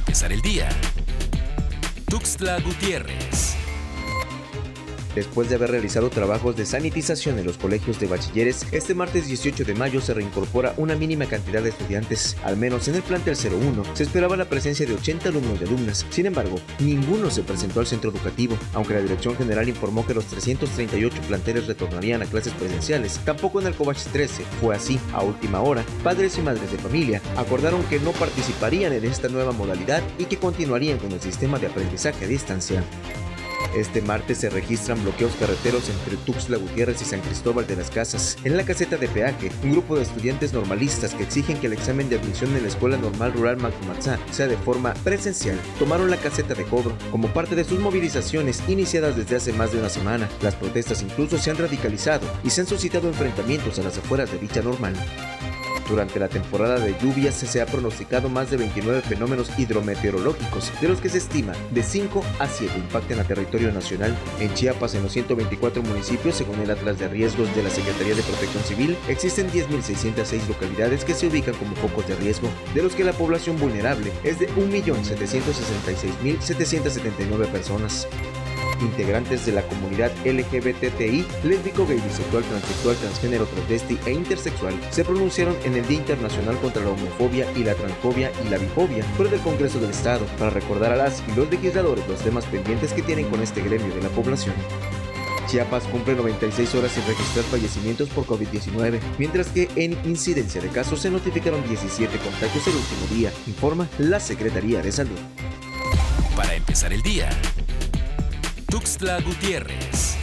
empezar el día. Tuxtla Gutiérrez. Después de haber realizado trabajos de sanitización en los colegios de bachilleres, este martes 18 de mayo se reincorpora una mínima cantidad de estudiantes. Al menos en el plantel 01 se esperaba la presencia de 80 alumnos y alumnas. Sin embargo, ninguno se presentó al centro educativo, aunque la Dirección General informó que los 338 planteles retornarían a clases presenciales. Tampoco en el Covach 13 fue así. A última hora, padres y madres de familia acordaron que no participarían en esta nueva modalidad y que continuarían con el sistema de aprendizaje a distancia. Este martes se registran bloqueos carreteros entre Tuxtla Gutiérrez y San Cristóbal de las Casas. En la caseta de peaje, un grupo de estudiantes normalistas que exigen que el examen de admisión en la Escuela Normal Rural Macumatzá sea de forma presencial, tomaron la caseta de cobro como parte de sus movilizaciones iniciadas desde hace más de una semana. Las protestas incluso se han radicalizado y se han suscitado enfrentamientos a las afueras de dicha normal. Durante la temporada de lluvias se ha pronosticado más de 29 fenómenos hidrometeorológicos, de los que se estima de 5 a 7 impacten a territorio nacional. En Chiapas, en los 124 municipios, según el Atlas de Riesgos de la Secretaría de Protección Civil, existen 10.606 localidades que se ubican como focos de riesgo, de los que la población vulnerable es de 1.766.779 personas integrantes de la comunidad LGBTI, lésbico, gay, bisexual, transexual, transgénero, travesti e intersexual, se pronunciaron en el Día Internacional contra la Homofobia y la Transfobia y la Bifobia fuera del Congreso del Estado para recordar a las y los legisladores los temas pendientes que tienen con este gremio de la población. Chiapas cumple 96 horas sin registrar fallecimientos por COVID-19, mientras que en incidencia de casos se notificaron 17 contagios el último día, informa la Secretaría de Salud. Para empezar el día, Tuxtla Gutiérrez.